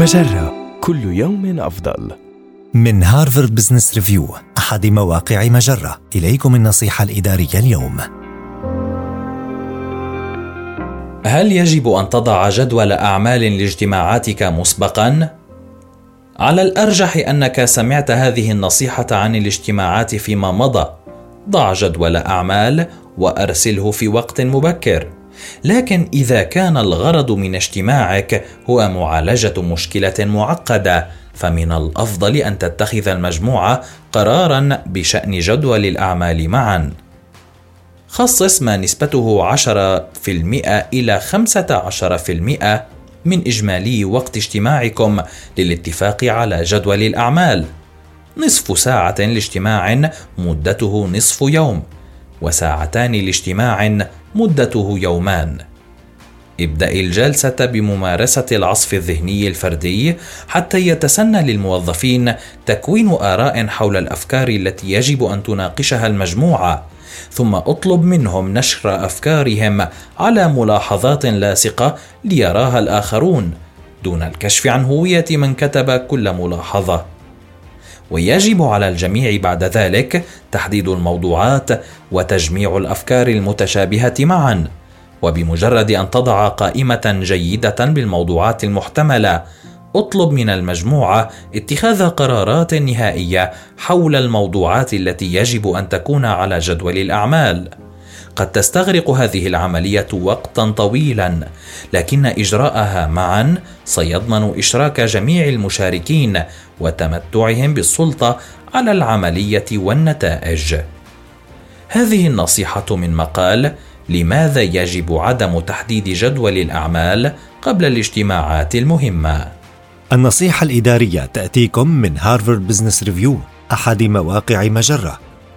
مجرة كل يوم أفضل. من هارفارد بزنس ريفيو أحد مواقع مجرة إليكم النصيحة الإدارية اليوم هل يجب أن تضع جدول أعمال لاجتماعاتك مسبقا؟ على الأرجح أنك سمعت هذه النصيحة عن الاجتماعات فيما مضى ضع جدول أعمال وأرسله في وقت مبكر لكن إذا كان الغرض من اجتماعك هو معالجة مشكلة معقدة فمن الأفضل أن تتخذ المجموعة قرارا بشأن جدول الأعمال معا. خصص ما نسبته 10% إلى 15% من إجمالي وقت اجتماعكم للاتفاق على جدول الأعمال. نصف ساعة لاجتماع مدته نصف يوم. وساعتان لاجتماع مدته يومان ابدأ الجلسة بممارسة العصف الذهني الفردي حتى يتسنى للموظفين تكوين آراء حول الأفكار التي يجب أن تناقشها المجموعة، ثم أطلب منهم نشر أفكارهم على ملاحظات لاصقة ليراها الآخرون، دون الكشف عن هوية من كتب كل ملاحظة. ويجب على الجميع بعد ذلك تحديد الموضوعات وتجميع الأفكار المتشابهة معا وبمجرد أن تضع قائمة جيدة بالموضوعات المحتملة اطلب من المجموعه اتخاذ قرارات نهائية حول الموضوعات التي يجب أن تكون على جدول الأعمال. قد تستغرق هذه العملية وقتا طويلا لكن إجراءها معا سيضمن إشراك جميع المشاركين وتمتعهم بالسلطة على العملية والنتائج. هذه النصيحة من مقال لماذا يجب عدم تحديد جدول الأعمال قبل الاجتماعات المهمة؟ النصيحة الإدارية تأتيكم من هارفارد بزنس ريفيو أحد مواقع مجرة.